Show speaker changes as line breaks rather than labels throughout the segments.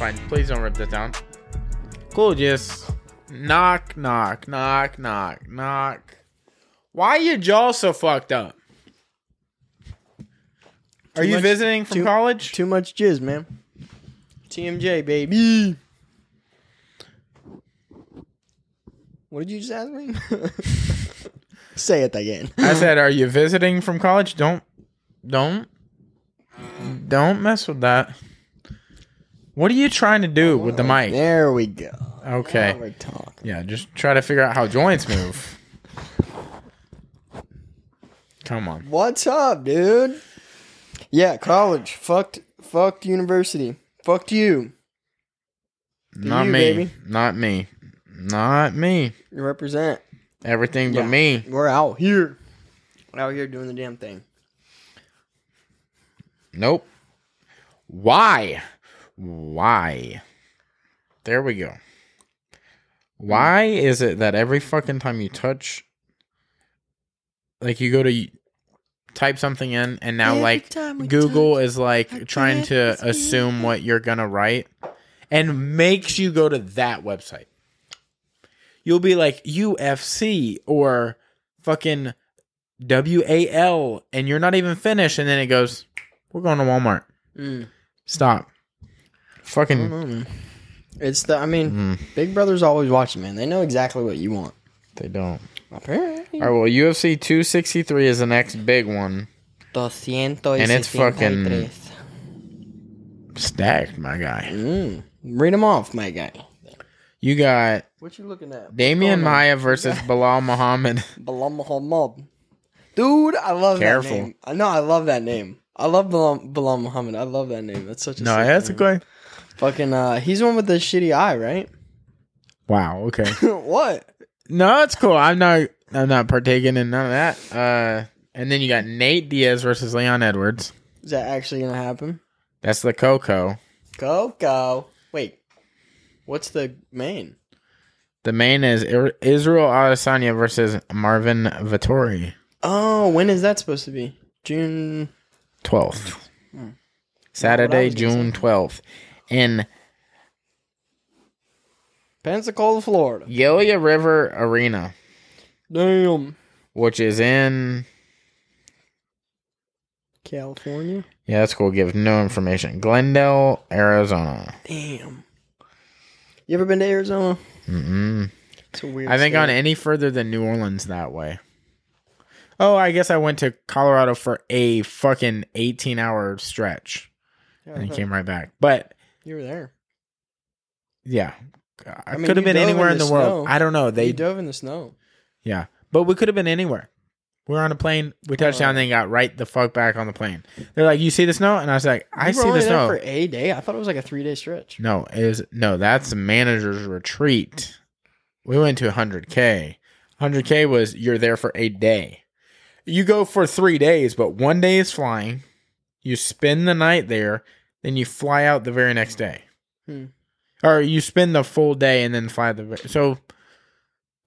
No, fine. Please don't rip this down. Cool, just knock, knock, knock, knock, knock. Why your jaw so fucked up? Are
Too
you
much-
visiting from
too-
college?
Too much jizz, man. TMJ, baby. What did you just ask me? Say it again.
I said, "Are you visiting from college?" Don't, don't, don't mess with that. What are you trying to do with the mic?
There we go.
Okay.
Now we're talking.
Yeah, just try to figure out how joints move. Come on.
What's up, dude? Yeah, college. Fucked. Fucked university. Fucked you.
Not
you,
me.
baby.
Not me. Not me.
You represent.
Everything but
Yeah.
me.
We're out here. Out here doing the damn thing.
Nope. Why? Why? There we go. Why is it that every fucking time you touch, like you go to type something in, and now like Google is like trying to assume what you're gonna write, and makes you go to that website. You'll be like UFC or fucking WAL, and you're not even finished, and then it goes, "We're going to Walmart."
Mm.
Stop.
I don't
Fucking.
know, man. It's the. I mean,
Mm,
Big Brother's always watching, man. They know exactly what you want.
they don't.
Apparently.
All right. Well, UFC 263 is the next big one.
And
And it's fucking- Stacked, my guy.
Mm. Read them off, my guy.
You got
What you looking at?
Demian
What's going on?
Maia versus Belal Muhammad.
Belal Muhammad. Dude, I love
Careful.
that name. I know, I love that name. I love Belal, Belal Muhammad. I love that name. That's such a
No,
sick
that's a
name.
good.
Fucking, uh, he's the one with the shitty eye, right?
Wow. Okay.
what?
No, it's cool. I'm not. I'm not partaking in none of that. Uh, and then you got Nate Diaz versus Leon Edwards.
Is that actually gonna happen?
That's the Coco.
Go. Wait. What's the main?
The main is Israel Adesanya versus Marvin Vettori.
Oh, when is that supposed to be? June.
12th.
Hmm.
Saturday, June 12th. In
Pensacola, Florida.
Gila River Arena,
Damn.
which is in.
California.
Yeah, that's cool. Give no information. Glendale, Arizona.
Damn. You ever been to Arizona?
Mm-mm.
It's a weird.
I haven't gone any further than New Orleans that way. Oh, I guess I went to Colorado for a fucking 18 hour stretch and
I uh-huh.
came right back. But
You were there.
yeah, I,
mean,
could have been anywhere
in
in the,
the
world. I don't know.
They you dove in the snow.
Yeah, but we could have been anywhere. We were on a plane. We oh, touched down,
Oh.
then got right the fuck back on the plane. They're like, "You see the snow?" And I was like, "I
You were
see the
there
snow."
for a day. I thought it was like a three day stretch.
no, it is no. That's the manager's retreat. We went to 100k. 100k was you're there for a day. You go for three days, but one day is flying. You spend the night there, then you fly out the very next day,
Hmm.
or you spend the full day and then fly the. ve- So,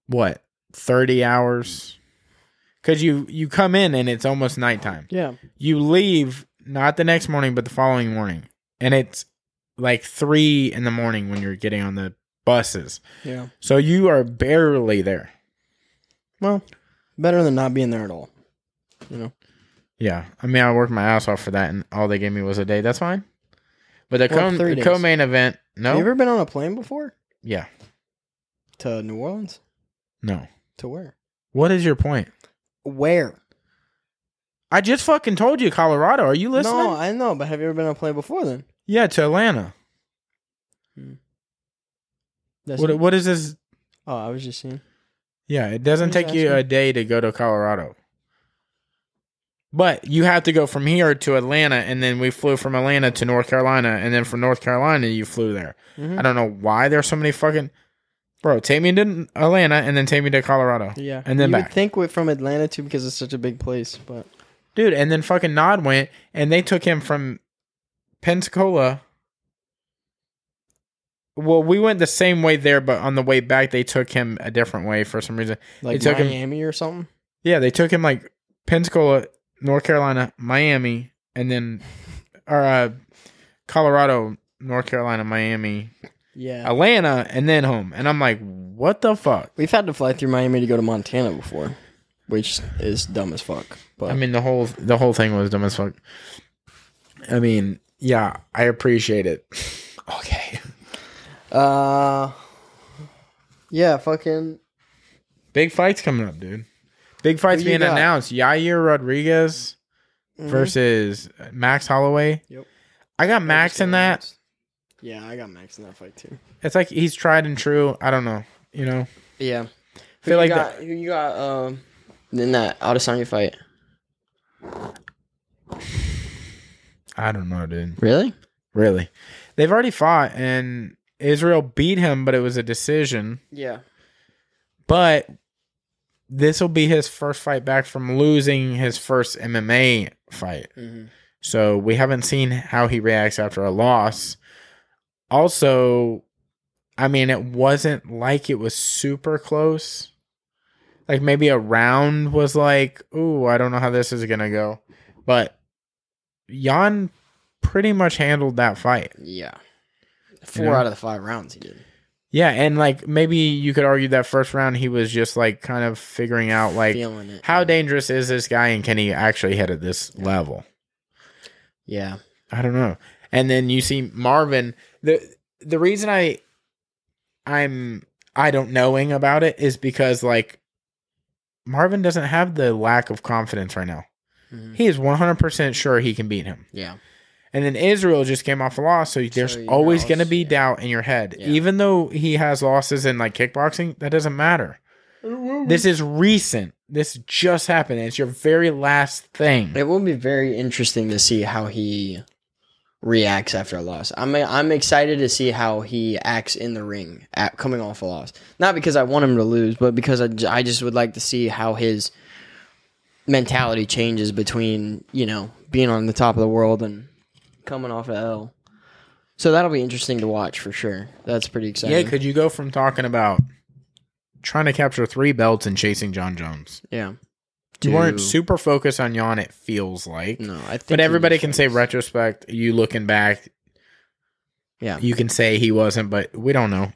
what? Thirty hours? Because you you come in and it's almost nighttime.
Yeah.
You leave not the next morning, but the following morning, and it's like three in the morning when you're getting on the buses.
Yeah.
So you are barely there.
Well, better than not being there at all. You know.
Yeah, I mean, I worked my ass off for that, and all they gave me was a day. That's fine. But the
Well,
co
three
the
days.
co-main event, no,
Have you ever been on a plane before?
yeah,
To New Orleans?
no.
To where?
What is your point?
Where?
I just fucking told you, Colorado. Are you listening?
No, I know, but have you ever been on a plane before then?
yeah, to Atlanta.
That's
What what is this?
oh, I was just saying.
Yeah, it doesn't take you a day to go to Colorado. But you have to go from here to Atlanta, and then we flew from Atlanta to North Carolina, and then from North Carolina you flew there.
Mhm.
I don't know why there's so many fucking. Bro, take me to Atlanta and then take me to Colorado.
Yeah.
And then
you
back.
would think we're from Atlanta too because it's such a big place, but
Dude, and then fucking Nod went and they took him from Pensacola. Well, we went the same way there, but on the way back they took him a different way for some reason.
like
took him-
Miami or something.
Yeah, they took him like Pensacola, North Carolina, Miami, and then or uh Colorado, North Carolina, Miami,
Yeah.
Atlanta, and then home. And I'm like, what the fuck?
We've had to fly through Miami to go to Montana before, which is dumb as fuck. But
I mean, the whole the whole thing was dumb as fuck. I mean, yeah, I appreciate it. okay.
uh, yeah, fucking
Big fights coming up, dude. Big fights
you
being
got?
announced. Yair Rodriguez versus Max Holloway.
Yep.
I got Max in that.
Yeah, I got Max in that fight too.
It's like he's tried and true. I don't know. You know,
Yeah.
Feel
you
like
got, who you got um in that Adesanya fight?
I don't know, dude.
Really?
Really, they've already fought, and Israel beat him, but it was a decision.
Yeah.
But this will be his first fight back from losing his first MMA fight.
Mm-hmm.
So we haven't seen how he reacts after a loss. Also, I mean, it wasn't like it was super close. Like maybe a round was like, ooh, I don't know how this is gonna go. But Jan pretty much handled that fight.
Yeah. Four
know?
out of the five rounds he did.
Yeah, and like maybe you could argue that first round he was just like kind of figuring out like
Feeling it.
how dangerous is this guy and can he actually hit at this level?
Yeah.
I don't know. And then you see Marvin. the The reason I I'm I don't knowing about it is because like Marvin doesn't have the lack of confidence right now.
Mhm.
He is 100% sure he can beat him.
Yeah.
And then Israel just came off a loss, so there's
you
always going to be
yeah.
doubt in your head.
Yeah.
Even though he has losses in like kickboxing, that doesn't matter. This is recent. This just happened. It's your very last thing.
It will be very interesting to see how he reacts after a loss. I'm I'm excited to see how he acts in the ring at coming off a loss. Not because I want him to lose, but because I, I just would like to see how his mentality changes between you know being on the top of the world and coming off of L. So that'll be interesting to watch for sure. That's pretty exciting.
Yeah, could you go from talking about trying to capture three belts and chasing Jon Jones?
yeah.
You
To-
weren't super focused on Yon, it feels like.
No, I think.
but everybody can say retrospect, you looking back,
Yeah.
you can say he wasn't, but we don't know.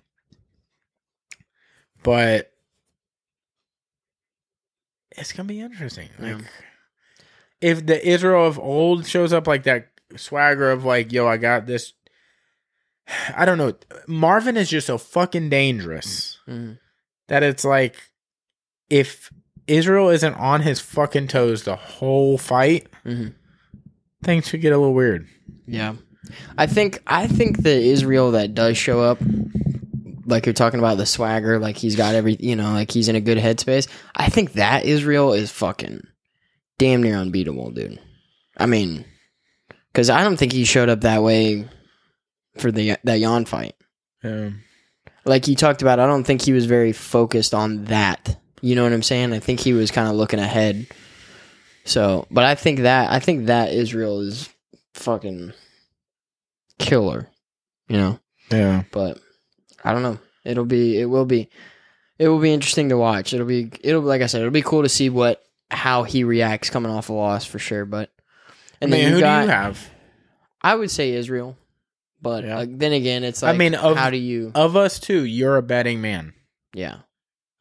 But it's gonna be interesting.
Yeah.
Like if the Israel of old shows up like that swagger of like, yo, I got this. I don't know. Marvin is just so fucking dangerous
Mhm.
that it's like if Israel isn't on his fucking toes the whole fight,
Mhm.
things could get a little weird.
Yeah. I think I think the Israel that does show up, like you're talking about the swagger, like he's got every you know, like he's in a good headspace. I think that Israel is fucking damn near unbeatable, dude. I mean, because I don't think he showed up that way for the that Jan fight.
Um,
Like he talked about, I don't think he was very focused on that. You know what I'm saying? I think he was kind of looking ahead. So, but I think that I think that Israel is fucking killer. You know,
yeah.
but I don't know. It'll be it will be it will be interesting to watch. It'll be it'll like I said, it'll be cool to see what how he reacts coming off a loss for sure, but and
I mean,
then
who
got
do you have?
I would say Israel. But
Yeah.
then again, it's like I
mean, of-
how do you
Of us two, you're a betting man.
yeah.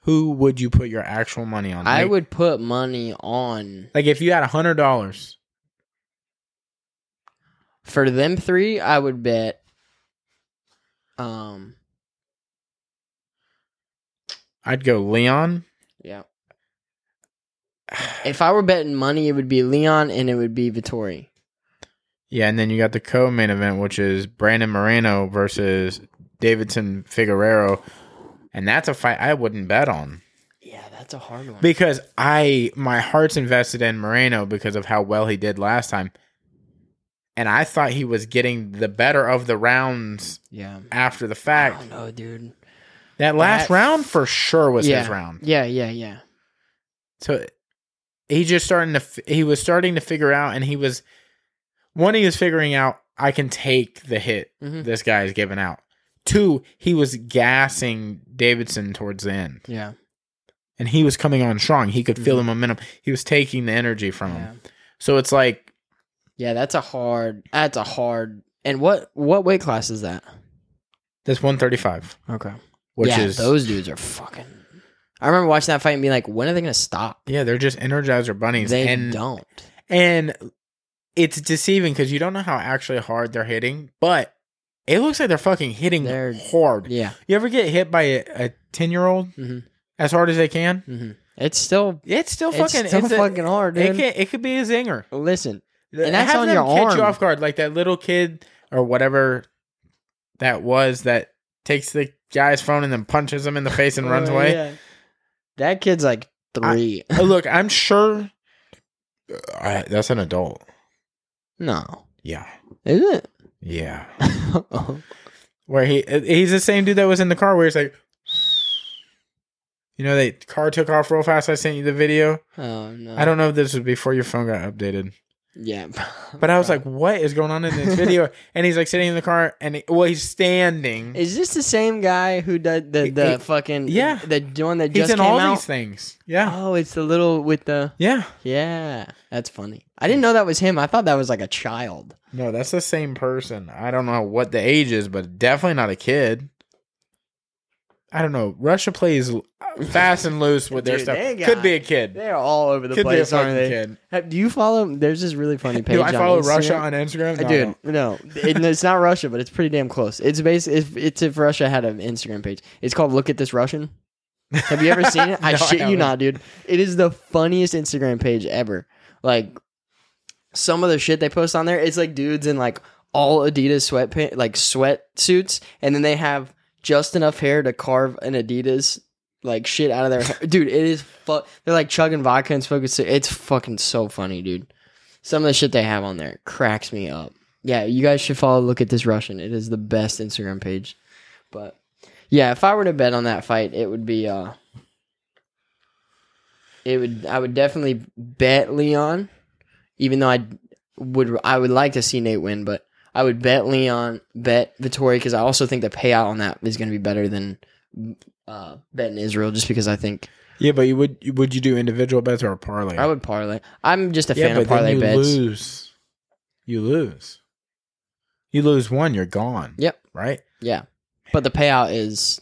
Who would you put your actual money on?
I
Like-
would put money on
like if you had a hundred dollars.
for them three. I would bet. Um.
I'd go Leon.
Yeah. If I were betting money, it would be Leon and it would be Vettori.
Yeah, and then you got the co-main event, which is Brandon Moreno versus Deiveson Figueiredo, and that's a fight I wouldn't bet on
Yeah, that's a hard one.
because I my heart's invested in Moreno because of how well he did last time, and I thought he was getting the better of the rounds
yeah.
after the
I
fact.
don't know, dude.
That last
That-
round for sure was
yeah.
his round.
Yeah, yeah, yeah.
So he just starting to he was starting to figure out, and he was one he was figuring out I can take the hit
Mhm.
this guy is giving out. Two, he was gassing Deiveson towards the end,
Yeah.
and he was coming on strong. He could feel
Mhm.
the momentum. He was taking the energy from
Yeah.
him. So it's like
Yeah, that's a hard. That's a hard And what what weight class is that?
That's 135,
Okay.
which
yeah,
is
those dudes are fucking. I remember watching that fight and being like, when are they gonna stop?
yeah, they're just Energizer bunnies,
They
and
don't.
and it's deceiving because you don't know how actually hard they're hitting, but it looks like they're fucking hitting
They're-
hard.
Yeah.
You ever get hit by a ten year old
Mhm.
as hard as they can?
hmm It's still
It's still
it's
fucking.
still
it's a-
fucking hard,
it can, it could be a zinger.
Listen,
And
that's
have
on your
catch
arm.
you off guard, like that little kid or whatever that was that takes the guy's phone and then punches him in the face and runs
Oh,
away.
yeah. That kid's like three.
Uh, Look, I'm sure uh, that's an adult.
no,
Yeah,
is it?
yeah. Where he he's the same dude that was in the car where he's like, you know, the car took off real fast. I sent you the video.
oh no,
I don't know if this was before your phone got updated.
Yeah,
But I was like, what is going on in this video? and he's like sitting in the car and he, well, he's standing.
is this the same guy who did the the
He-
fucking
yeah.
the one that
He's
just
in
came
all
out?
these things. Yeah.
Oh, it's the little with the
Yeah.
yeah. That's funny. I didn't know that was him. I thought that was like a child.
No, that's the same person. I don't know what the age is, but definitely not a kid. I don't know. Russia plays fast and loose with their stuff.
they
Could be a kid.
They're all over the
Could be a
place, aren't they?
kid.
Have- Do you follow? There's this really funny page.
Do I follow
Instagram.
Russia on Instagram?
Uh,
No,
Dude, no, it, it's not Russia, but it's pretty damn close. It's basically if it's if Russia had an Instagram page. It's called "Look at This Russian." Have you ever seen it? I
No, I
shit you not, dude. It is the funniest Instagram page ever. Like some of the shit they post on there, it's like dudes in like all Adidas sweatpants, like sweatsuits, and then they have just enough hair to carve an Adidas like shit out of their hair. Dude, it is fu- They're like chugging vodka and smoking. It's fucking so funny, dude. Some of the shit they have on there cracks me up. Yeah, you guys should follow. Look at this Russian. It is the best Instagram page. But yeah, if I were to bet on that fight, it would be uh, it would I would definitely bet Leon, even though I would I would like to see Nate win, but I would bet Leon, bet Vettori because I also think the payout on that is going to be better than uh, betting Israel, just because I think
Yeah, but you would would you do individual bets or a parlay?
I would parlay. I'm just a
yeah,
fan
but
of parlay
then you
bets.
lose. You lose. You lose one, you're gone.
Yep.
Right.
Yeah, but the payout is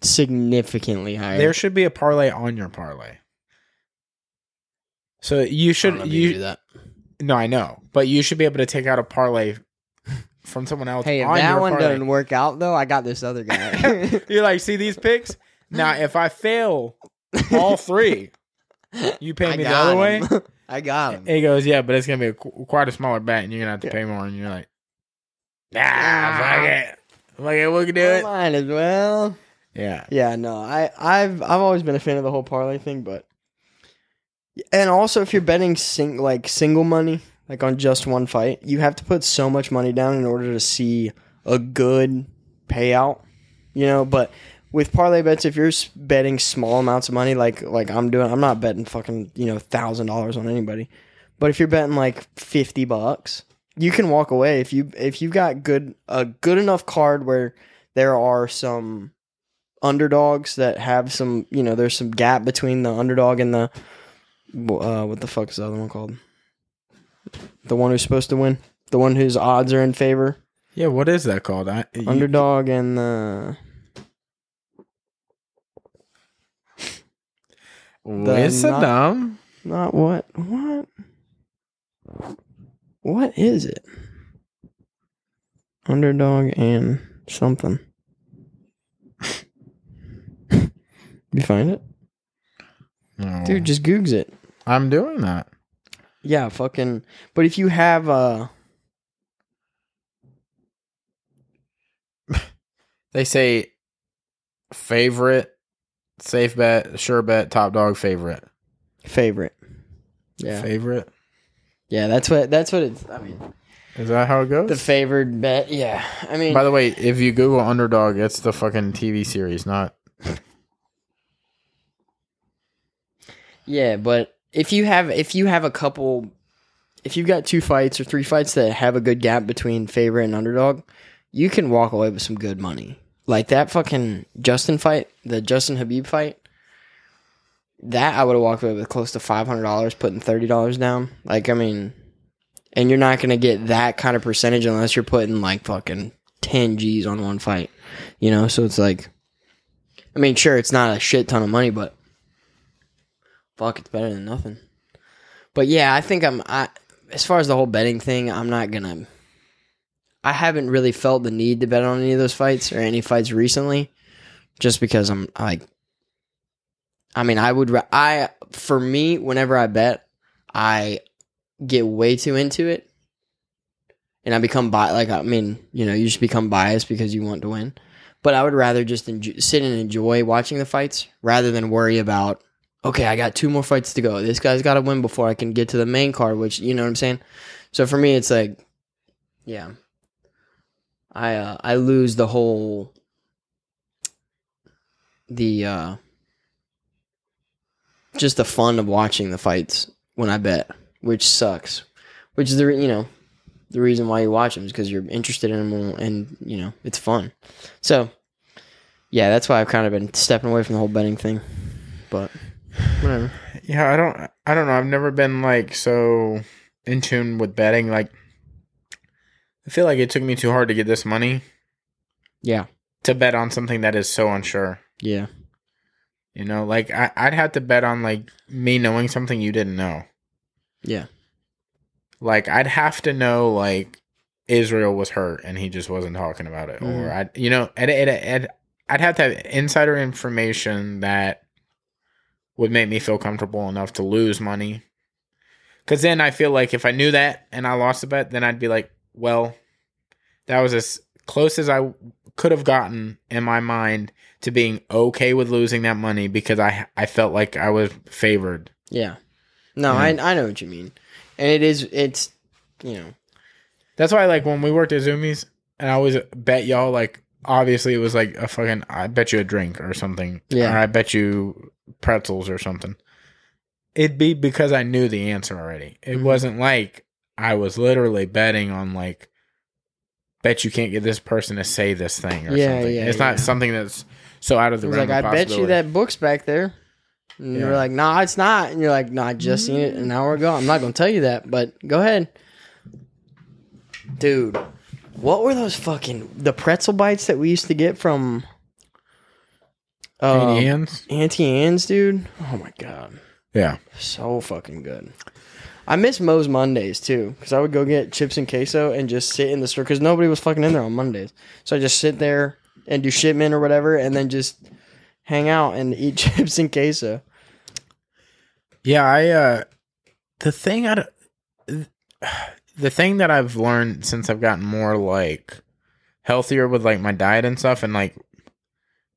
significantly higher.
There should be a parlay on your parlay. So you
I
should
don't know if
you
do that.
no, I know, but you should be able to take out a parlay from someone else.
Hey, if
on
that
your
one
parlay.
doesn't work out though, I got this other guy.
You're like, see these picks? Now, if I fail all three, you pay
I
me the other way.
I got him.
He goes, yeah, but it's gonna be a, qu- quite a smaller bet, and you're gonna have to pay more. And you're like, ah, fuck it, fuck it, we can do it.
Might as well.
Yeah,
Yeah, no, I, I've I've always been a fan of the whole parlay thing, but and also if you're betting sing, like single money, like on just one fight, you have to put so much money down in order to see a good payout, you know. But with parlay bets, if you're betting small amounts of money, like like I'm doing, I'm not betting fucking you know thousand dollars on anybody, but if you're betting like fifty bucks, you can walk away. If you if you've got good a good enough card where there are some underdogs that have some you know there's some gap between the underdog and the uh, what the fuck is the other one called the one who's supposed to win the one whose odds are in favor
yeah. What is that called? I, you-
underdog and the
Wisdom.
not what what what is it underdog and something you find it
No.
dude just googs it
I'm doing that.
Yeah, fucking. But if you have uh
They say favorite, safe bet, sure bet, top dog, favorite,
favorite, yeah,
favorite.
yeah, that's what that's what it's. I mean,
Is that how it goes?
the favored bet. Yeah, I mean,
By the way, if you Google underdog, it's the fucking TV series, not
yeah, but if you have if you have a couple, if you've got two fights or three fights that have a good gap between favorite and underdog, you can walk away with some good money. Like that fucking Justin fight, the Justin Khabib fight. That I would have walked away with close to five hundred dollars, putting thirty dollars down. Like I mean, and you're not gonna get that kind of percentage unless you're putting like fucking ten G's on one fight. You know, so it's like, I mean, sure, it's not a shit ton of money, but fuck, it's better than nothing. But yeah, I think I'm. I as far as the whole betting thing, I'm not gonna. I haven't really felt the need to bet on any of those fights or any fights recently, just because I'm like. I mean, I would. I for me, whenever I bet, I get way too into it, and I become bi- like I mean, you know, you just become biased because you want to win. But I would rather just enjoy, sit and enjoy watching the fights rather than worry about. Okay, I got two more fights to go. This guy's got to win before I can get to the main card, which you know what I'm saying. So for me, it's like, yeah, I uh, I lose the whole the uh just the fun of watching the fights when I bet, which sucks. Which is the you know the reason why you watch them is because you're interested in them and you know it's fun. So yeah, that's why I've kind of been stepping away from the whole betting thing. But whatever.
Yeah, I don't I don't know. I've never been like so in tune with betting. Like I feel like it took me too hard to get this money
Yeah,
to bet on something that is so unsure.
yeah,
You know, like I, I'd have to bet on like me knowing something you didn't know.
yeah,
Like I'd have to know like Israel was hurt and he just wasn't talking about it, or
Mhm.
I, you know, I'd, I'd, I'd, I'd have to have insider information that would make me feel comfortable enough to lose money. Because then I feel like if I knew that and I lost the bet, then I'd be like, well, that was as close as I could have gotten in my mind to being okay with losing that money because I I felt like I was favored.
yeah. No. I I know what you mean, and it is it's you know
That's why, like, when we worked at Zoomies, and I always bet y'all, like, obviously it was like a fucking, I bet you a drink or something.
Yeah.
Or I bet you pretzels or something. It'd be because I knew the answer already. It
Mhm.
wasn't like I was literally betting on, like, bet you can't get this person to say this thing or
Yeah,
something.
yeah,
it's not something that's so out of the realm
like I bet you that book's back there. And you're
Yeah.
like, nah, it's not. And you're like, nah, I just seen it an hour ago. I'm not gonna tell you that, but go ahead, dude. What were those fucking the pretzel bites that we used to get from uh,
Any hands?
Auntie Anne's, dude? Oh my god,
Yeah.
so fucking good. I miss Moe's Mondays too, because I would go get chips and queso and just sit in the store because nobody was fucking in there on Mondays. So I just sit there and do shipment or whatever, and then just hang out and eat chips and queso.
Yeah, I uh the thing I don't- the thing that I've learned since I've gotten more like healthier with like my diet and stuff and like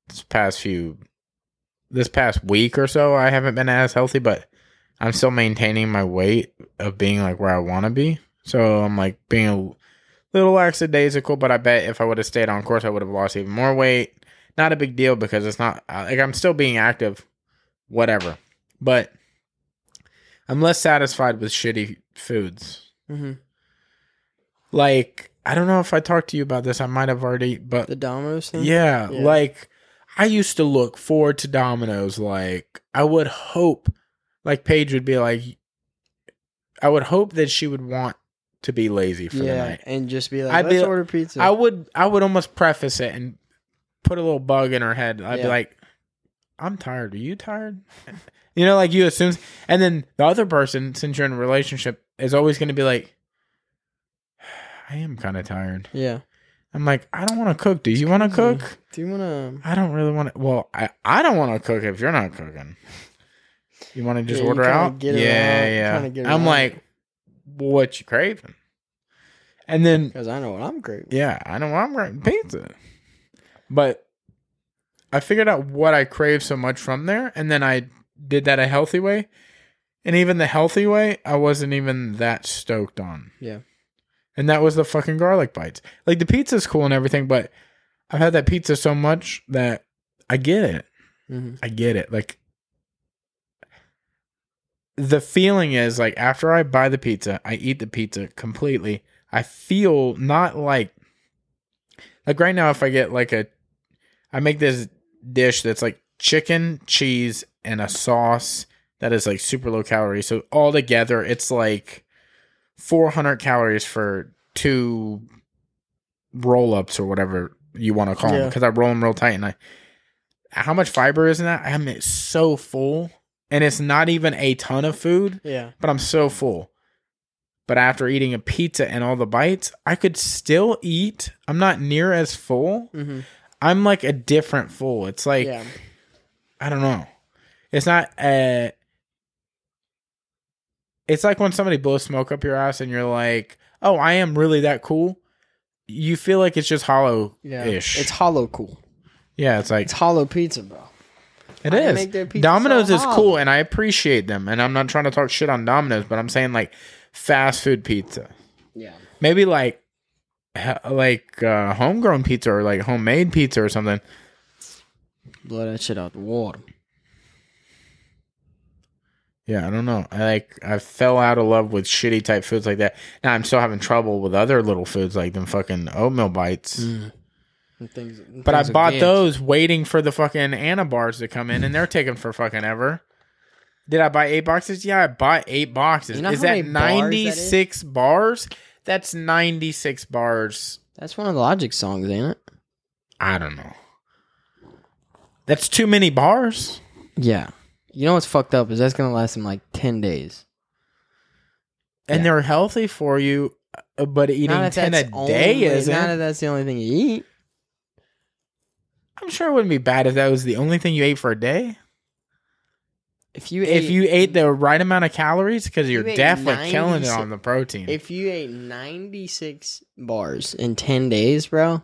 this past few this past week or so I haven't been as healthy but I'm still maintaining my weight of being like where I want to be. So I'm like being a little lackadaisical, but I bet if I would have stayed on course I would have lost even more weight. Not a big deal because it's not like I'm still being active whatever. But I'm less satisfied with shitty foods.
Mm-hmm.
Like, I don't know if I talked to you about this. I might have already, but
The Domino's thing.
yeah,
Yeah.
like I used to look forward to Domino's. Like, I would hope, like Paige would be like, I would hope that she would want to be lazy for the night.
and just be like,
I'd
let's
be-
order pizza.
I would, I would almost preface it and put a little bug in her head. I'd be like, I'm tired. Are you tired? You know, like you assume, and then the other person, since you're in a relationship, is always going to be like, I am kind of tired.
yeah.
I'm like, I don't want to cook. Do you want to cook?
Do you wanna?
I don't really want to. Well, I, I don't want to cook if you're not cooking. You want to just
Yeah,
order out? yeah,
out,
yeah. I'm
out.
like, what you craving? And then
Because I know what I'm craving.
yeah, I know what I'm craving pizza. But I figured out what I crave so much from there, and then I did that a healthy way. And even the healthy way, I wasn't even that stoked on.
Yeah.
And that was the fucking garlic bites. Like the pizza's cool and everything, but I've had that pizza so much that I get it.
Mm-hmm.
I get it. Like the feeling is like after I buy the pizza, I eat the pizza completely. I feel not like like right now if I get like a I make this dish that's like chicken, cheese, and a sauce that is like super low calorie. So all together it's like 400 calories for two roll ups or whatever you want to call them because I roll them real tight. And I, how much fiber is in that? I'm so full, and it's not even a ton of food,
Yeah.
but I'm so full. But after eating a pizza and all the bites, I could still eat. I'm not near as full.
Mm-hmm.
I'm like a different full. It's like
yeah.
I don't know. It's not uh It's like when somebody blows smoke up your ass and you're like, "Oh, I am really that cool." You feel like it's just hollow
Yeah. It's hollow cool.
yeah, it's like
It's hollow pizza, bro.
it
they
is.
make their pizza
Domino's
so
is
hollow?
cool and I appreciate them. And I'm not trying to talk shit on Domino's, but I'm saying like fast food pizza.
Yeah.
Maybe like like uh homegrown pizza or like homemade pizza or something.
Blow that shit out the water.
Yeah, I don't know. I like I fell out of love with shitty type foods like that. Now I'm still having trouble with other little foods like them fucking oatmeal bites.
Mm. And things, and
But I bought those waiting for the fucking Anna bars to come in, and they're taking for fucking ever. Did I buy eight boxes? Yeah, I bought eight boxes.
You know
is that
many bars that is?
ninety six bars? That's ninety six bars.
That's one of the Logic songs, ain't it?
I don't know. That's too many bars.
Yeah. You know what's fucked up is that's gonna last them like ten days.
And
Yeah.
they're healthy for you, uh, but eating
if
ten a
that's
day
only-
isn't.
Not if that's the only thing you eat.
I'm sure it wouldn't be bad if that was the only thing you ate for a day.
If you ate, if
you ate the right amount of calories, because you're
You ate
definitely killing it
96
on the protein.
if you ate ninety six bars in ten days, bro,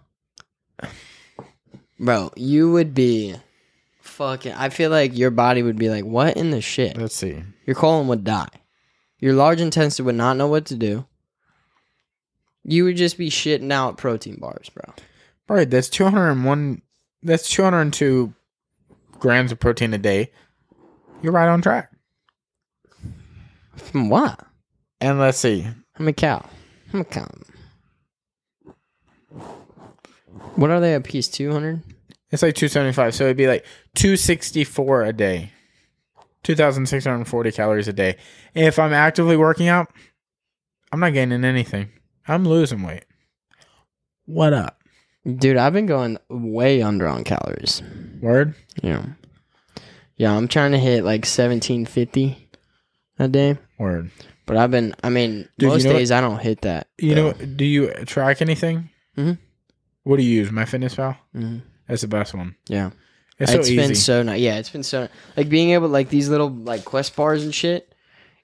bro, you would be fucking. I feel like your body would be like, "What in the shit?"
Let's see.
Your colon would die. Your large intestine would not know what to do. You would just be shitting out protein bars, bro.
All right, that's 201. That's 202 grams of protein a day. You're right on track.
From what?
And let's see.
I'm a cow? I'm a cow? What are they a piece? Two hundred.
It's like 275. So it'd be like 264 a day. 2,640 calories a day. If I'm actively working out, I'm not gaining anything. I'm losing weight. What up?
Dude, I've been going way under on calories.
Word?
Yeah. Yeah, I'm trying to hit like 1750 a day.
Word.
But I've been, I mean,
Dude, you
most
know what-
days I don't hit that.
You know, do you track anything?
Mhm.
What do you use? MyFitnessPal?
Mhm.
That's the best one.
Yeah.
It's so
it's
easy.
been so nice. Yeah, it's been so like being able like these little like quest bars and shit.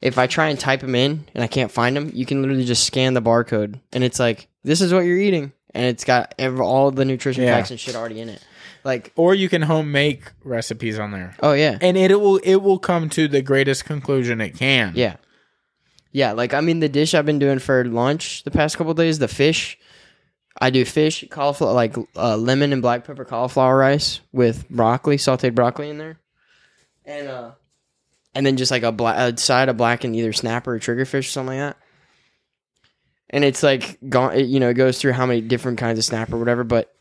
If I try and type them in and I can't find them, you can literally just scan the barcode and it's like this is what you're eating, and it's got ever, all the nutrition
Yeah.
facts and shit already in it. Like,
or you can home make recipes on there.
oh yeah,
And it will it will come to the greatest conclusion it can.
yeah, yeah. Like I mean, the dish I've been doing for lunch the past couple days, the fish. I do fish, cauliflower, like uh, lemon and black pepper cauliflower rice with broccoli, sautéed broccoli in there, and uh, and then just like a, bla- a side of black and either snapper or triggerfish or something like that. And it's like gone, you know, it goes through how many different kinds of snapper, or whatever. But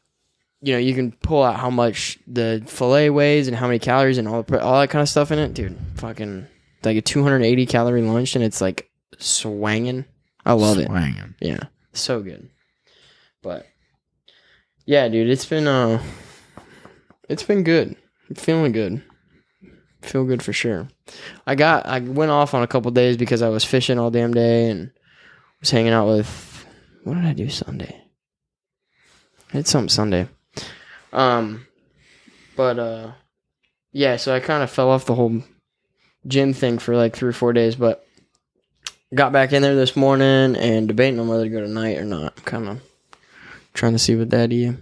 you know, you can pull out how much the fillet weighs and how many calories and all the, all that kind of stuff in it, dude. Fucking like a 280 calorie lunch, and it's like swanging. I love it.
Swangin'.
Yeah, so good. But yeah, dude, it's been uh, it's been good. I'm feeling good. Feel good for sure. I got I went off on a couple days because I was fishing all damn day and was hanging out with. What did I do Sunday? I did something Sunday. Um, but uh, yeah. So I kind of fell off the whole gym thing for like three or four days, but got back in there this morning and debating on whether to go tonight or not. Kind of trying to see what that is,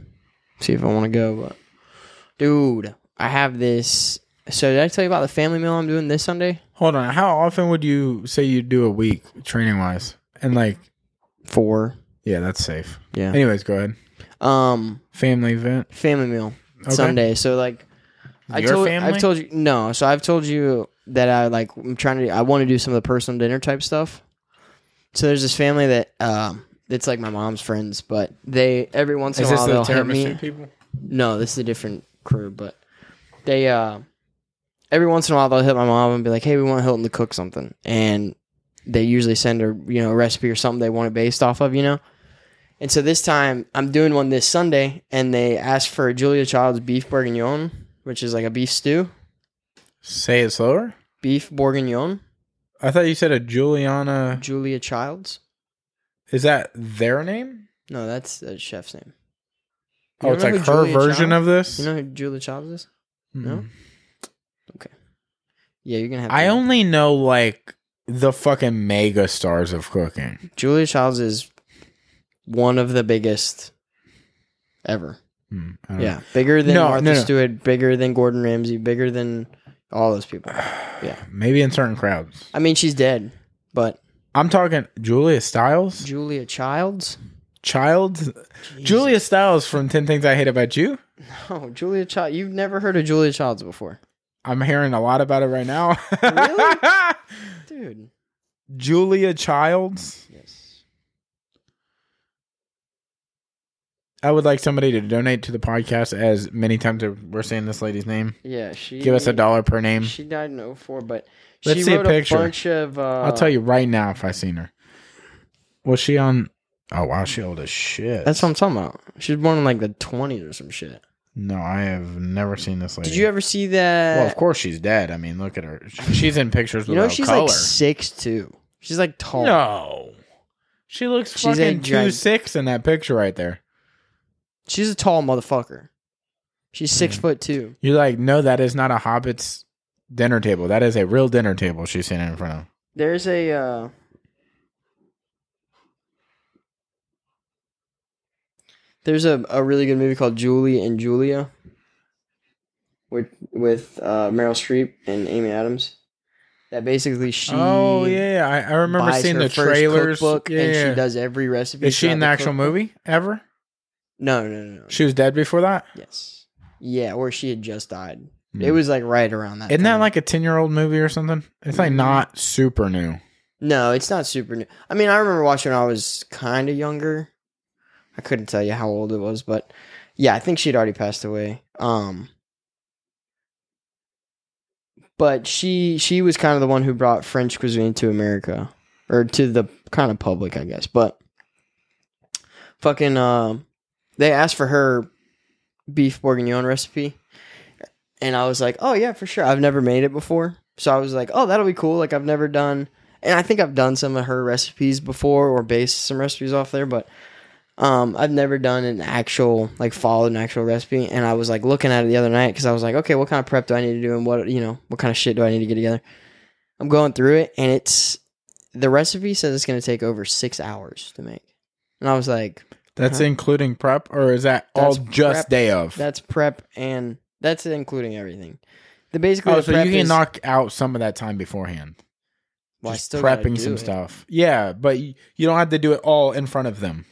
see if I want to go. But dude, I have this. So did I tell you about the family meal I'm doing this Sunday?
Hold on. How often would you say you do a week training wise? And like,
Four.
yeah, that's safe.
Yeah.
Anyways, go ahead.
Um,
Family event.
family meal
Okay.
Sunday. So like, I told
family?
I've told you no. So I've told you that I like I'm trying to I want to do some of the personal dinner type stuff. So there's this family that um it's like my mom's friends, but they every once in
Is
a
this
while
the
they'll hit me.
tiramisu people?
No, this is a different crew, but they uh every once in a while they'll hit my mom and be like, "Hey, we want Hilton to cook something," and they usually send a you know a recipe or something they want it based off of, you know. And so this time I'm doing one this Sunday, and they asked for Julia Child's beef bourguignon, which is like a beef stew,
Say it slower.
beef bourguignon.
I thought you said a Juliana.
Julia Child's.
Is that their name?
No, that's the chef's name.
Oh, it's like her
Julia
version
Child-
of this.
You know who Julia Childs is? no?
Okay.
Yeah, you're gonna have. To
I only know like the fucking mega stars of cooking.
Julia Childs is one of the biggest ever.
Hmm, don't
Yeah, bigger than
No,
Martha
no, no.
Stewart, bigger than Gordon Ramsay, bigger than all those people.
Yeah, Maybe in certain crowds.
I mean, she's dead, but
I'm talking Julia Stiles.
Julia Childs.
Childs. Julia Stiles from Ten Things I Hate About You.
No, Julia Child. You've never heard of Julia Childs before,
I'm hearing a lot about it right now.
Really? dude.
Julia Childs.
Yes.
I would like somebody to donate to the podcast as many times as we're saying this lady's name.
Yeah, she
Give us a dollar per name.
She died in 04, but
Let's
she
see a picture.
bunch of. Uh,
I'll tell you right now if I seen her. Was she on? Oh wow, she old as shit.
That's what I'm talking about. She was born in like the 20s or some shit.
no, I have never seen this lady.
Did you ever see that?
Well, of course she's dead. I mean, look at her. She's in pictures
you know she's
color.
like six two. She's like tall.
no, she looks
She's a
fucking two six in that picture right there.
She's a tall motherfucker. She's six
Hmm.
foot two.
You're like, no, that is not a hobbit's dinner table. That is a real dinner table she's sitting in front of.
There's a uh There's a, a really good movie called Julie and Julia with with uh, Meryl Streep and Amy Adams. That basically she
oh yeah, I, I remember seeing the trailers.
cookbook
yeah,
and
yeah.
she does every recipe.
Is she in the
throughout
actual
cookbook.
movie ever?
No, no, no, no.
She was dead before that.
yes. Yeah, or she had just died.
Hmm.
It was like right around that.
Isn't that like a ten year old movie or something? It's like
Mhm.
not super new.
No, it's not super new. I mean, I remember watching when I was kind of younger. I couldn't tell you how old it was, but yeah, I think she'd already passed away. Um but she she was kind of the one who brought French cuisine to America or to the kind of public, I guess. But fucking um they asked for her beef bourguignon recipe and I was like, "Oh yeah, for sure. I've never made it before." So I was like, "Oh, that'll be cool. Like I've never done and I think I've done some of her recipes before or based some recipes off there, but um, I've never done an actual like followed an actual recipe. And I was like looking at it the other night because I was like, okay, what kind of prep do I need to do and what you know what kind of shit do I need to get together? I'm going through it and it's the recipe says it's going to take over six hours to make, and I was like,
That's
Uh-huh.
including prep, or is that all just
prep.
day of?
that's prep and that's including everything. The basically
oh,
the
so you can
is-
knock out some of that time beforehand.
well,
just
still
prepping some
it.
stuff. Yeah, but you, you don't have to do it all in front of them.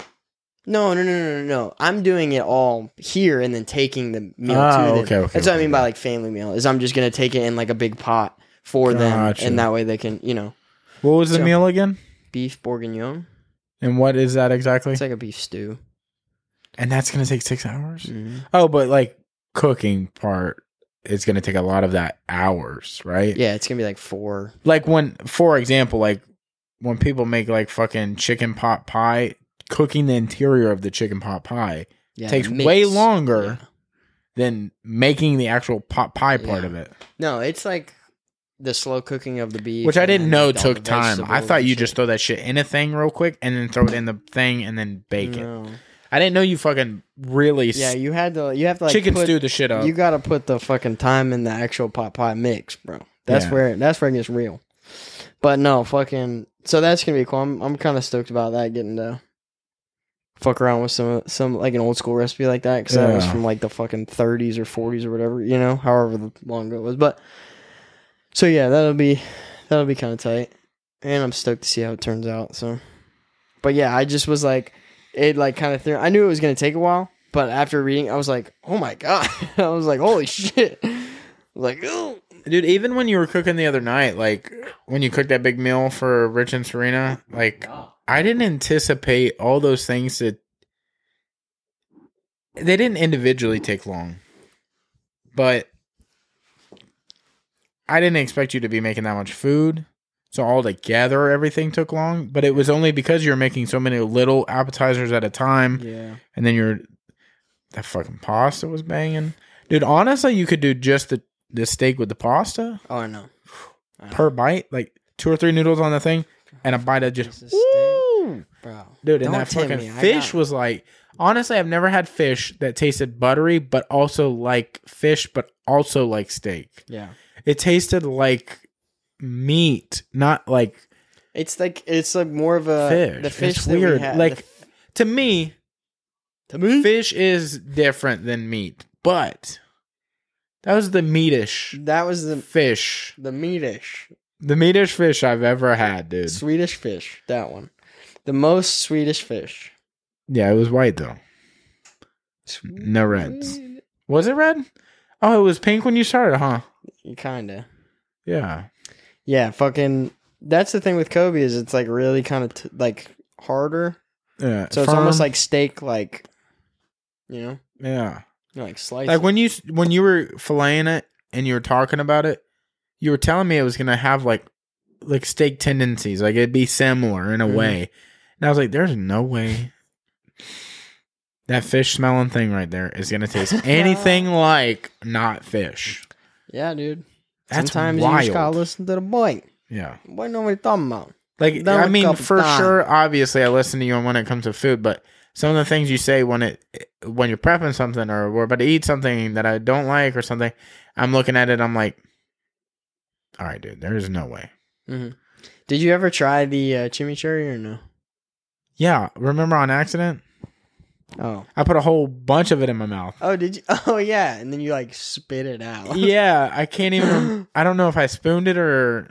No, no, no, no, no, no. I'm doing it all here and then taking the meal
Ah,
to them.
okay, okay,
That's what I
okay,
mean by like family meal. Is I'm just gonna take it in like a big pot for them, and that way they can, you know,
What was the meal again?
beef bourguignon.
And what is that exactly?
It's like a beef stew.
and that's gonna take six hours.
Mhm.
Oh, but like cooking part is gonna take a lot of that hours, right?
Yeah, it's gonna be like four.
Like when, for example, like when people make like fucking chicken pot pie, cooking the interior of the chicken pot pie
Yeah,
takes way longer
Yeah.
than making the actual pot pie part
Yeah.
of it.
No, it's like the slow cooking of the beef,
Which I didn't know
like, all the
took time. I thought you
shit.
just throw that shit in a thing real quick and then throw it in the thing and then bake it.
No.
I didn't know you fucking really
Yeah, you had to. You have to like
chicken
put,
stew the shit up.
You got to put the fucking time in the actual pot pie mix, bro. That's
Yeah.
where that's where it gets real. But no, fucking. So that's gonna be cool. I'm I'm kind of stoked about that getting to fuck around with some some like an old school recipe like that because that was from like the fucking 30s or 40s or whatever, you know, however long ago it was. But so yeah, that'll be that'll be kind of tight, and I'm stoked to see how it turns out. So, but yeah, I just was like, it like kind of threw. I knew it was gonna take a while, but after reading, I was like, oh my god, I was like, holy shit, like.
Dude, even when you were cooking the other night, like when you cooked that big meal for Rich and Serena, like I didn't anticipate all those things that they didn't individually take long. But I didn't expect you to be making that much food. So all together, everything took long. But it was only because you're making so many little appetizers at a time,
Yeah.
and then you're that fucking pasta was banging, dude. Honestly, you could do just the the steak with the pasta
Oh, I know.
per bite, like two or three noodles on the thing, and a bite of just
Piece of steak.
Woo!
Bro.
dude. And that fucking
me.
Fish
got-
was like. Honestly, I've never had fish that tasted buttery, but also like fish, but also like steak.
Yeah.
It tasted like meat, not like
It's like it's like more of a
Fish.
The fish
It's weird.
We
Like,
f-
to me.
to me,
Fish is different than meat, but that was the meatish
that was the
fish,
the meatish
the meatish fish I've ever had, dude.
Swedish fish. That one, the most Swedish fish.
Yeah, it was white though. No reds. Was it red? Oh, it was pink when you started, huh?
Kinda.
Yeah.
Yeah. Fucking. That's the thing with Kobe is it's like really kind of t- like harder.
Yeah.
So it's
firm.
almost like steak, like you know,
yeah.
like slice.
Like when you when you were filleting it and you were talking about it, you were telling me it was gonna have like like steak tendencies, like it'd be similar in a
Mhm.
way. And I was like, "There's no way that fish smelling thing right there is gonna taste anything like not fish."
yeah, dude.
That's
Sometimes
wild.
you just gotta listen to the boy.
yeah,
Boy, know what you're talking about.
like
Done
I mean, for
times.
sure. Obviously, I listen to you when it comes to food, but some of the things you say when it when you're prepping something or we're about to eat something that I don't like or something, I'm looking at it. I'm like, "All right, dude, there is no way."
Did you ever try the uh, chimichurri or no?
Yeah, remember on accident?
Oh.
I put a whole bunch of it in my mouth.
Oh, did you? Oh, yeah. And then you like spit it out.
yeah, I can't even. I don't know if I spooned it or.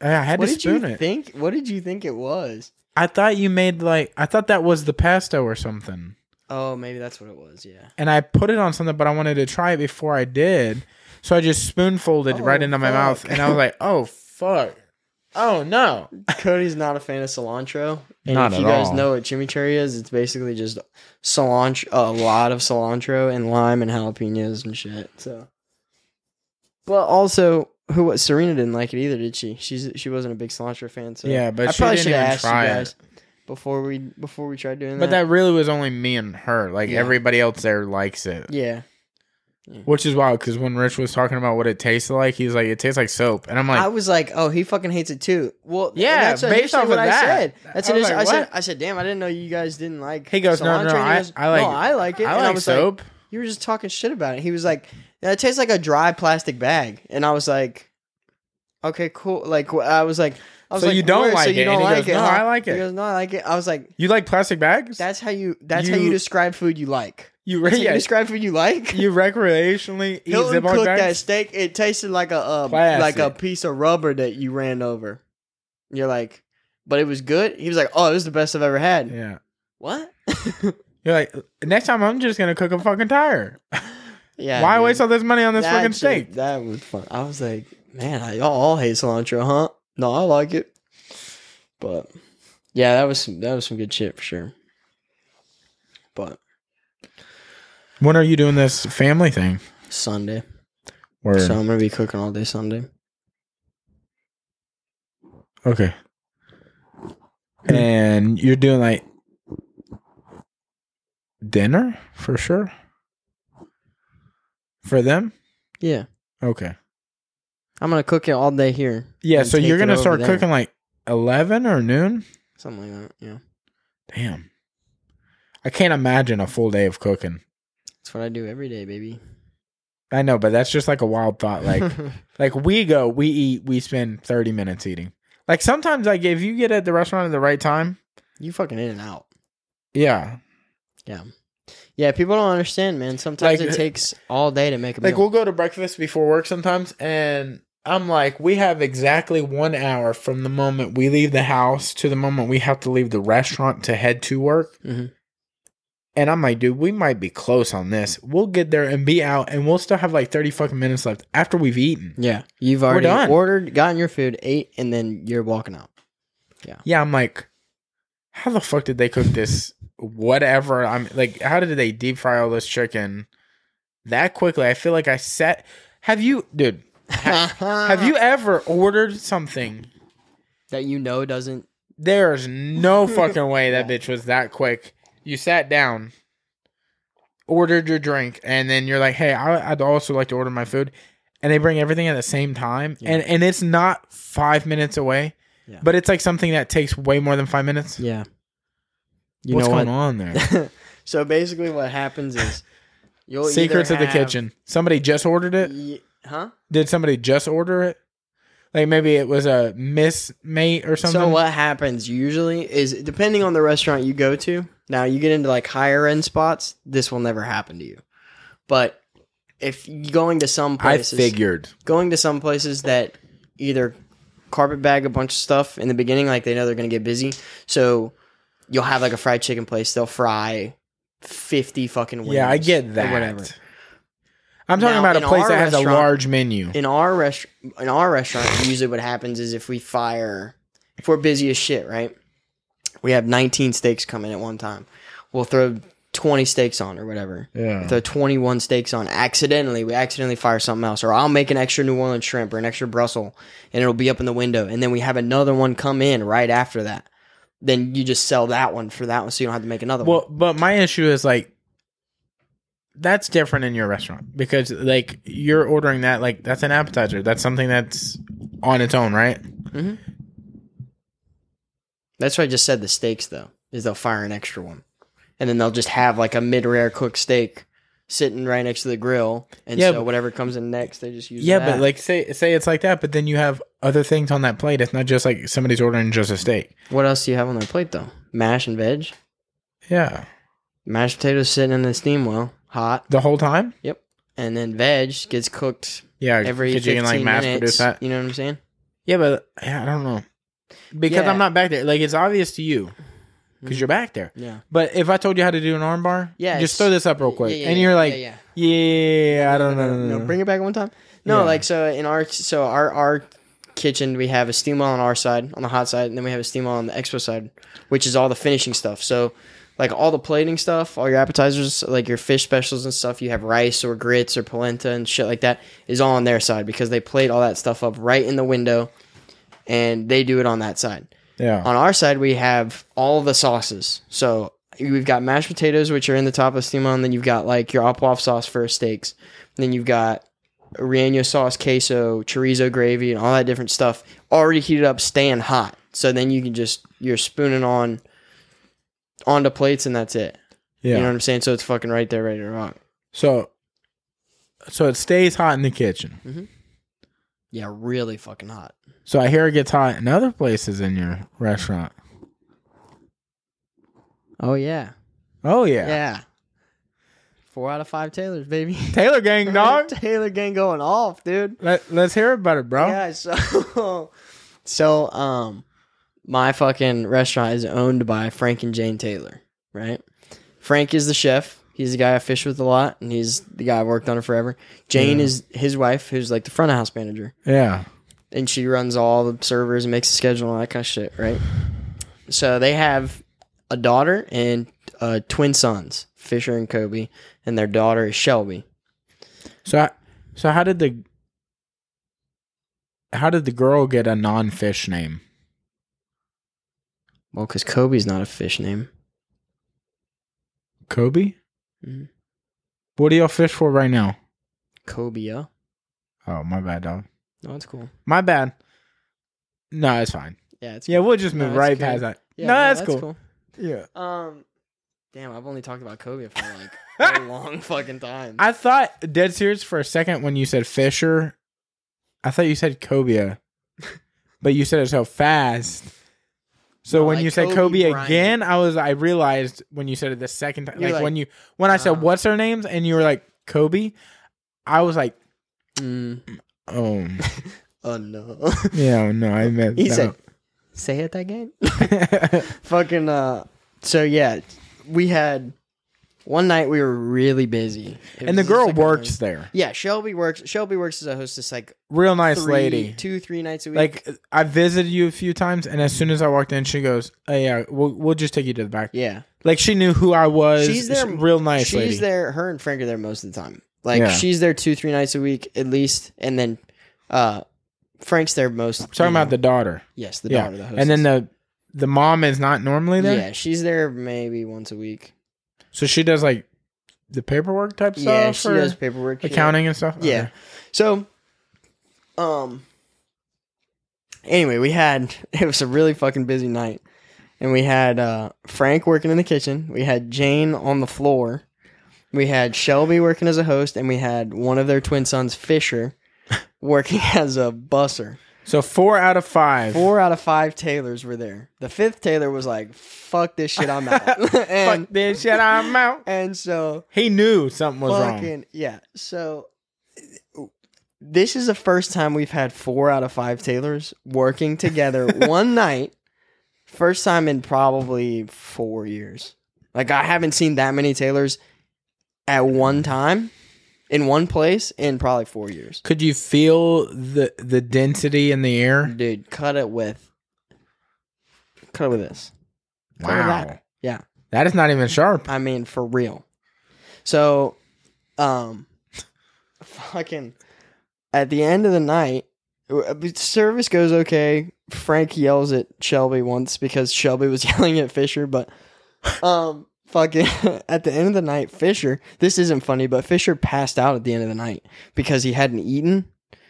I had
what
to
did you
spoon it.
think? What did you think it was?
I thought you made like I thought that was the pesto or something,
Oh, maybe that's what it was. Yeah.
and I put it on something, but I wanted to try it before I did, so I just spoonfolded
Oh,
right into my mouth, and I was like, "Oh fuck, oh no."
Cody's not a fan of cilantro. And
Not
if
at
you guys
all.
know what chimichurri is, it's basically just cilantro, a lot of cilantro and lime and jalapenos and shit. So, but also, who was Serena didn't like it either, did she? She's she wasn't a big cilantro fan. So
Yeah, but
I
she
probably should have asked you guys
it.
before we before we tried doing
But
that.
But that really was only me and her. Like
Yeah.
everybody else there likes it.
yeah,
Which is wild because when Rich was talking about what it tasted like, he's like, it tastes like soap. And I'm like,
I was like, oh, he fucking hates it too. Well,
Yeah,
that's
based off
what
of
I
that.
said. That's
I was like,
I said. I said, damn, I didn't know you guys didn't like.
He goes, no, no,
cilantro."
I-
goes,
I like-
no, I like it.
I
and
like
I was like,
soap.
you were just talking shit about it. He was like, yeah, it tastes like a dry plastic bag, and I was like, okay, cool. Like I was like, I was
So
like,
you don't
"Word,
like
so
it?"
you don't like
goes,
it?
"No,
huh?"
I like it.
He goes, no, I like it. I was like,
you like plastic bags?
that's how you. That's how you
You-
describe food you like.
You, yeah,
you describe food you like.
you recreationally eat
Hilton
Ziploc
cooked that steak. It tasted like a uh, like a piece of rubber that you ran over. You're like, but it was good. He was like, oh, this is the best I've ever had.
Yeah.
What?
You're like, next time I'm just going to cook a fucking tire.
yeah.
Why
dude.
waste all this money on this
That
fucking
shit-
steak?
That was fun. I was like, man, I, y'all all hate cilantro, huh? No, I like it. But yeah, that was some, that was some good shit for sure. But
When are you doing this family thing?
Sunday,
Where,
so I'm gonna be cooking all day Sunday.
okay. And you're doing like dinner for sure? For them?
Yeah,
Okay.
I'm gonna cook it all day here.
Yeah, so you're going to start
there.
cooking like 11 or noon?
something like that. Yeah,
Damn. I can't imagine a full day of cooking.
That's what I do every day, baby.
I know, but that's just like a wild thought. Like, like we go, we eat, we spend thirty minutes eating. Like sometimes, like if you get at the restaurant at the right time,
you fucking in and out.
yeah.
Yeah, yeah. people don't understand, man. Sometimes
Like,
it takes all day to make a
Like
meal.
we'll go to breakfast before work sometimes, and I'm like, we have exactly one hour from the moment we leave the house to the moment we have to leave the restaurant to head to work.
Mm Mhm.
And I'm like, dude, we might be close on this. We'll get there and be out, and we'll still have like thirty fucking minutes left after we've eaten.
yeah, you've already
done.
ordered, gotten your food, ate, and then you're walking out.
Yeah, Yeah. I'm like, how the fuck did they cook this? Whatever. I'm like, how did they deep fry all this chicken that quickly? I feel like I set. Have you, dude? Have you ever ordered something
that you know doesn't.
There's no fucking way that bitch was that quick. You sat down, ordered your drink, and then you're like, "Hey, I, I'd also like to order my food," and they bring everything at the same time,
Yeah.
and and it's not five minutes away,
Yeah.
but it's like something that takes way more than five minutes.
Yeah. You know What's
going
what?
on there?
so basically, what happens is you'll
Secrets of the
have-
kitchen. Somebody just ordered it.
Ye- huh?
Did somebody just order it? Like maybe it was a miss mate or something.
So what happens usually is depending on the restaurant you go to. Now you get into like higher end spots, this will never happen to you. But if going to some places, I
figured.
going to some places that either carpet bag a bunch of stuff in the beginning, like they know they're going to get busy. So you'll have like a fried chicken place. They'll fry fifty fucking wings.
Yeah, I get that.
Whatever.
I'm talking
Now,
about a place that has a large menu.
In our rest, in our restaurant, usually what happens is if we fire, if we're busy as shit, right? We have 19 steaks coming at one time. We'll throw 20 steaks on or whatever.
yeah.
throw 21 steaks on accidentally we accidentally fire something else or i'll make an extra new orleans shrimp or an extra brussels and it'll be up in the window and then we have another one come in right after that then you just sell that one for that one so you don't have to make another
Well,
one Well,
but my issue is like that's different in your restaurant because like you're ordering that like that's an appetizer. That's something that's on its own, right? Mm-hmm.
That's what i just said the steaks though is they'll fire an extra one and then they'll just have like a mid-rare cooked steak sitting right next to the grill and
Yeah,
so
but-
whatever comes in next they just use
Yeah,
that.
but like say say it's like that, but then you have other things on that plate. It's not just like somebody's ordering just a steak.
what else do you have on their plate though mash and veg
Yeah,
mashed potatoes sitting in the steam well hot
the whole time. Yep.
And then veg gets cooked
Yeah,
every 15
you can like mass
minutes.
produce that.
You know what I'm saying?
Yeah, but yeah, I don't know because
Yeah.
I'm not back there. Like it's obvious to you because
Mhm.
you're back there.
Yeah.
But if I told you how to do an armbar,
Yeah,
just throw this up real quick,
Yeah, yeah,
and you're like,
yeah,
yeah. I don't know.
No, bring it back one time. No, like so in our so our our kitchen we have a steam well on our side on the hot side, and then we have a steam well on the expo side, which is all the finishing stuff. So. Like all the plating stuff, all your appetizers, like your fish specials and stuff, you have rice or grits or polenta and shit like that is all on their side because they plate all that stuff up right in the window and they do it on that side.
Yeah.
On our side, we have all the sauces. So we've got mashed potatoes, which are in the top of the steam on. Then you've got like your au poivre sauce for steaks. then you've got relleno sauce, queso, chorizo gravy, and all that different stuff already heated up, staying hot. So then you can just you're spooning on onto plates, and that's it.
yeah.
You know what I'm saying? So it's fucking right there, ready to rock.
so, so it stays hot in the kitchen. Mm-hmm.
Yeah, really fucking hot.
So I hear it gets hot in other places in your restaurant.
Oh yeah,
Oh yeah,
yeah. Four out of five Taylors, baby.
Taylor Gang dog.
Taylor gang going off, dude.
Let, let's hear about it, bro.
Yeah, so so um my fucking restaurant is owned by Frank and Jane Taylor, right? Frank is the chef. He's the guy I fish with a lot, and he's the guy I worked on it forever. Jane
Yeah.
is his wife, who's like the front of house manager,
Yeah.
And she runs all the servers and makes the schedule and all that kind of shit, right? So they have a daughter and uh, twin sons, Fisher and Kobe, and their daughter is Shelby.
So, I- so how did the how did the girl get a non-fish name?
Well, because Kobe's not a fish name.
Kobe.
Mhm.
What do y'all fish for right now?
Cobia.
Oh, my bad, dog.
No, it's cool.
My bad. No, it's fine.
Yeah, it's
Yeah, we'll just
No,
move
it's
right
good.
past that.
Yeah,
no, that's, cool. Yeah.
Um, damn, I've only talked about Kobe for like a long fucking time.
I thought dead serious for a second when you said Fisher. I thought you said Cobia, but you said it so fast. So
No,
when
like
you said
Kobe
Kobe
Bryant.
again, I was I realized when you said it the second time,
You're
like,
like,
when you when I said what's their names and you were like Kobe, I was like,
Mm.
Oh
Oh no,
yeah, no, I meant
he said, "Say it again." fucking. Uh. So yeah, we had one night we were really busy, It
and the girl
like
works there,
Yeah, Shelby works. Shelby works as a hostess, like
real nice
three,
lady.
two, three nights a week.
Like I visited you a few times, and as soon as I walked in, she goes, "Oh yeah, we'll we'll just take you to the back."
yeah,
Like she knew who I was.
She's there-
real nice
she's
lady.
there. Her and Frank are there most of the time. Like
Yeah.
she's there two, three nights a week at least, and then uh Frank's there most.
Talking about the daughter.
yes, the
yeah,
daughter, the hostess.
and then the the mom is not normally there.
yeah, she's there maybe once a week.
So she does like the paperwork type stuff.
Yeah, she
or
does paperwork, yeah.
accounting and stuff.
Yeah.
Okay.
So, um, anyway, we had it was a really fucking busy night, and we had uh, Frank working in the kitchen. We had Jane on the floor. We had Shelby working as a host, and we had one of their twin sons, Fisher, working as a busser.
So four out of five.
Four out of five Taylors were there. The fifth Taylor was like, "Fuck this shit, I'm out." and
Fuck this shit, I'm out.
and so
He knew something was wrong.
fucking yeah. So this is the first time we've had four out of five Taylors working together one night. First time in probably four years. Like I haven't seen that many Taylors at one time in one place in probably four years.
Could you feel the the density in the air?
Dude, cut it with cut it with this. Cut it with
Wow.
that. Yeah.
That is not even sharp.
I mean, for real. So, um, fucking, at the end of the night, uh, service goes okay. Frank yells at Shelby once because Shelby was yelling at Fisher, but, um, fucking, at the end of the night, Fisher, this isn't funny, but Fisher passed out at the end of the night because he hadn't eaten.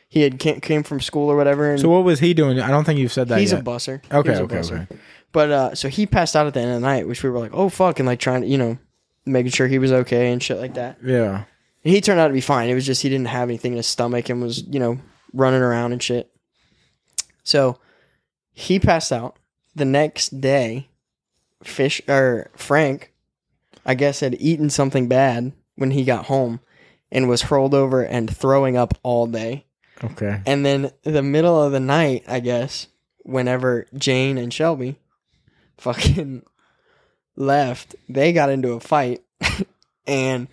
He had came, came from school or whatever. And
So what was he doing? I don't think you've said that
he's
yet.
a busser.
okay,
a
okay,
busser.
okay.
But uh, so he passed out at the end of the night, which we were like, oh fuck, and like trying to, you know, making sure he was okay and shit like that.
Yeah.
And he turned out to be fine. It was just he didn't have anything in his stomach and was, you know, running around and shit. So he passed out. The next day, Fish or Frank, I guess, had eaten something bad when he got home and was hurled over and throwing up all day.
Okay.
And then the middle of the night, I guess, whenever Jane and Shelby fucking left, they got into a fight and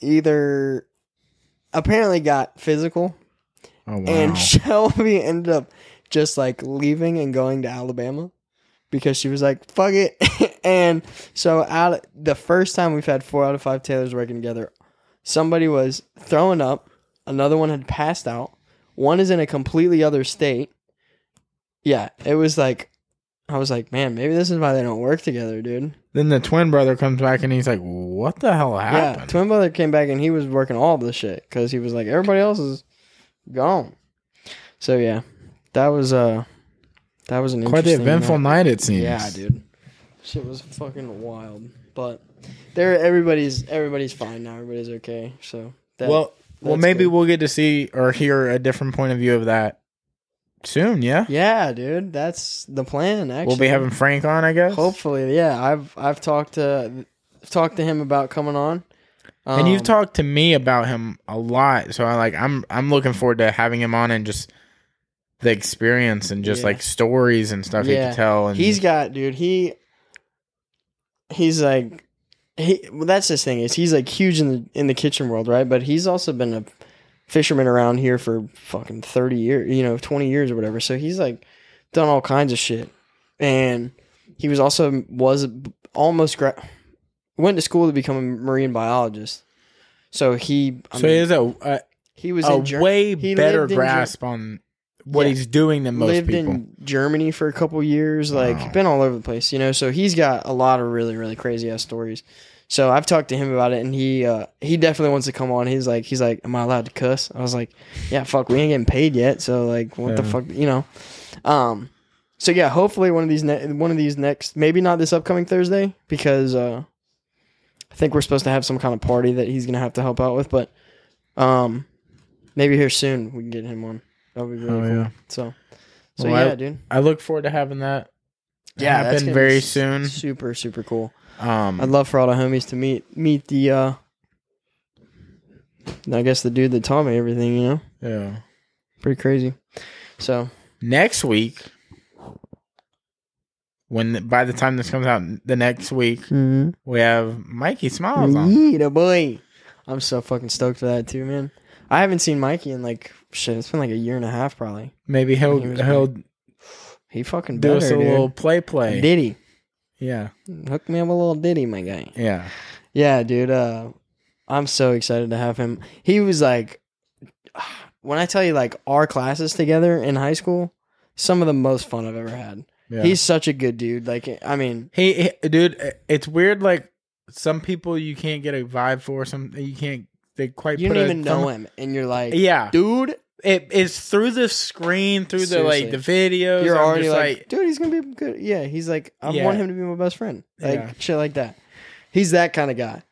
either apparently got physical
Oh wow.
and Shelby ended up just like leaving and going to Alabama because she was like, fuck it. And so out the first time we've had four out of five Taylors working together, somebody was throwing up, another one had passed out, one is in a completely other state. Yeah, it was like I was like, man, maybe this is why they don't work together, dude.
then the twin brother comes back and he's like, "What the hell happened?"
Yeah,
happened?"
twin brother came back and he was working all the shit because he was like, everybody else is gone. So yeah, that was uh, that was an
Quite the eventful
night.
night, it seems.
Yeah, dude, shit was fucking wild. But there, everybody's everybody's fine now. Everybody's okay. So that,
well, well, maybe
good.
we'll get to see or hear a different point of view of that soon. Yeah,
yeah, dude, that's the plan. Actually,
we'll be having Frank on, I guess.
hopefully. Yeah, I've I've talked to talked to him about coming on.
and you've
Um,
talked to me about him a lot, so I like I'm I'm looking forward to having him on and just the experience and just
Yeah.
like stories and stuff he can tell. And
He's got, dude. He he's like he. Well, that's his thing is he's like huge in the in the kitchen world, right? But he's also been a fisherman around here for fucking thirty years, you know, twenty years or whatever. So he's like done all kinds of shit, and he was also was almost gra- went to school to become a marine biologist. So he, I
so
mean,
he has a a,
he was
a
Ger-
way better
in Ger-
grasp on what
Yeah.
he's doing than most
lived
people.
in Germany for a couple years, like
Wow.
been all over the place, you know. So he's got a lot of really, really crazy ass stories. So I've talked to him about it, and he uh, he definitely wants to come on. He's like, he's like, am I allowed to cuss? I was like, yeah, fuck, we ain't getting paid yet, so like, what the fuck, you know? Um, so yeah, hopefully one of these ne- one of these next, maybe not this upcoming Thursday because uh, I think we're supposed to have some kind of party that he's gonna have to help out with, but um, maybe here soon we can get him on. That would be really
Oh,
cool.
yeah.
So, so
Well, I-
yeah, dude.
I look forward to having that
Yeah,
happen very soon.
Super, super cool.
Um,
I'd love for all the homies to meet meet the uh I guess the dude that taught me everything, you know?
yeah.
Pretty crazy. So
Next week, when by the time this comes out, the next week
mm-hmm.
we have Mikey Smiles on.
yeah, boy. I'm so fucking stoked for that too, man. I haven't seen Mikey in like shit, it's been like a year and a half probably.
Maybe he'll
He
he'll
He fucking
do
better,
us a
dude.
little play play.
ditty.
Yeah,
Hook me up a little ditty, my guy.
yeah.
Yeah, dude. Uh, I'm so excited to have him. He was like, when I tell you like our classes together in high school, some of the most fun I've ever had.
Yeah.
He's such a good dude. Like I mean,
he, he- dude. It's weird. Like some people you can't get a vibe for. Some you can't. They quite.
you don't even know
thumb-
him, and you're like,
Yeah,
dude,
it is through the screen, through the like the videos.
you're
I'm
already
just
like, dude, he's gonna be good. Yeah, he's like, I
Yeah.
want him to be my best friend. Like
Yeah.
shit like that. He's that kind of guy.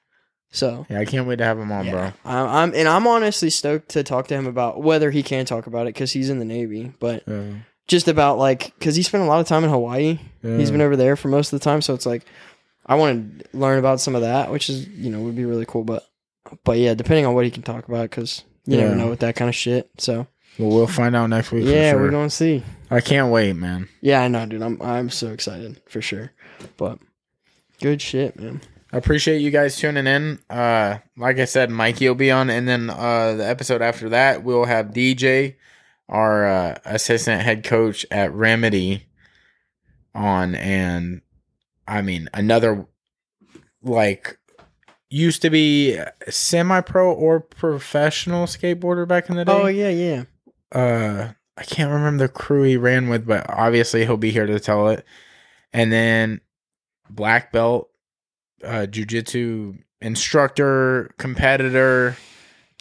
So
yeah, I can't wait to have him on, bro.
I'm, I'm and I'm honestly stoked to talk to him about whether he can talk about it because he's in the Navy, but
Yeah.
just about like because he spent a lot of time in Hawaii. He's been over there for most of the time, so it's like I want to learn about some of that, which is you know would be really cool. But but yeah, depending on what he can talk about, because you never know with that kind of shit. So
Well, we'll find out next week.
yeah,
for sure.
we're gonna see.
I can't wait, man.
Yeah, I know, dude. I'm I'm so excited for sure. But good shit, man.
I appreciate you guys tuning in. Uh, like I said, Mikey will be on, and then uh, the episode after that, we'll have DJ, our uh, assistant head coach at Remedy, on, and I mean another like used to be semi-pro or professional skateboarder back in the day.
Oh yeah, yeah.
uh I can't remember the crew he ran with, but obviously he'll be here to tell it. And then black belt, uh jujitsu instructor, competitor,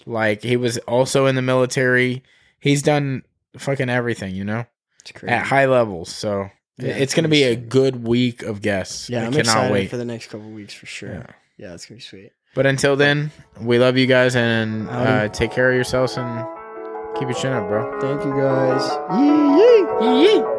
like he was also in the military. He's done fucking everything, you know,
It's crazy.
at high levels. So
Yeah,
it's gonna be a good week of guests.
yeah,
I
I'm
cannot
excited
wait.
for the next couple weeks for sure.
Yeah.
Yeah, it's gonna be sweet.
But until then, we love you guys and uh, take care of yourselves and keep your chin up, bro.
Thank you guys. Yee yee.
Yee.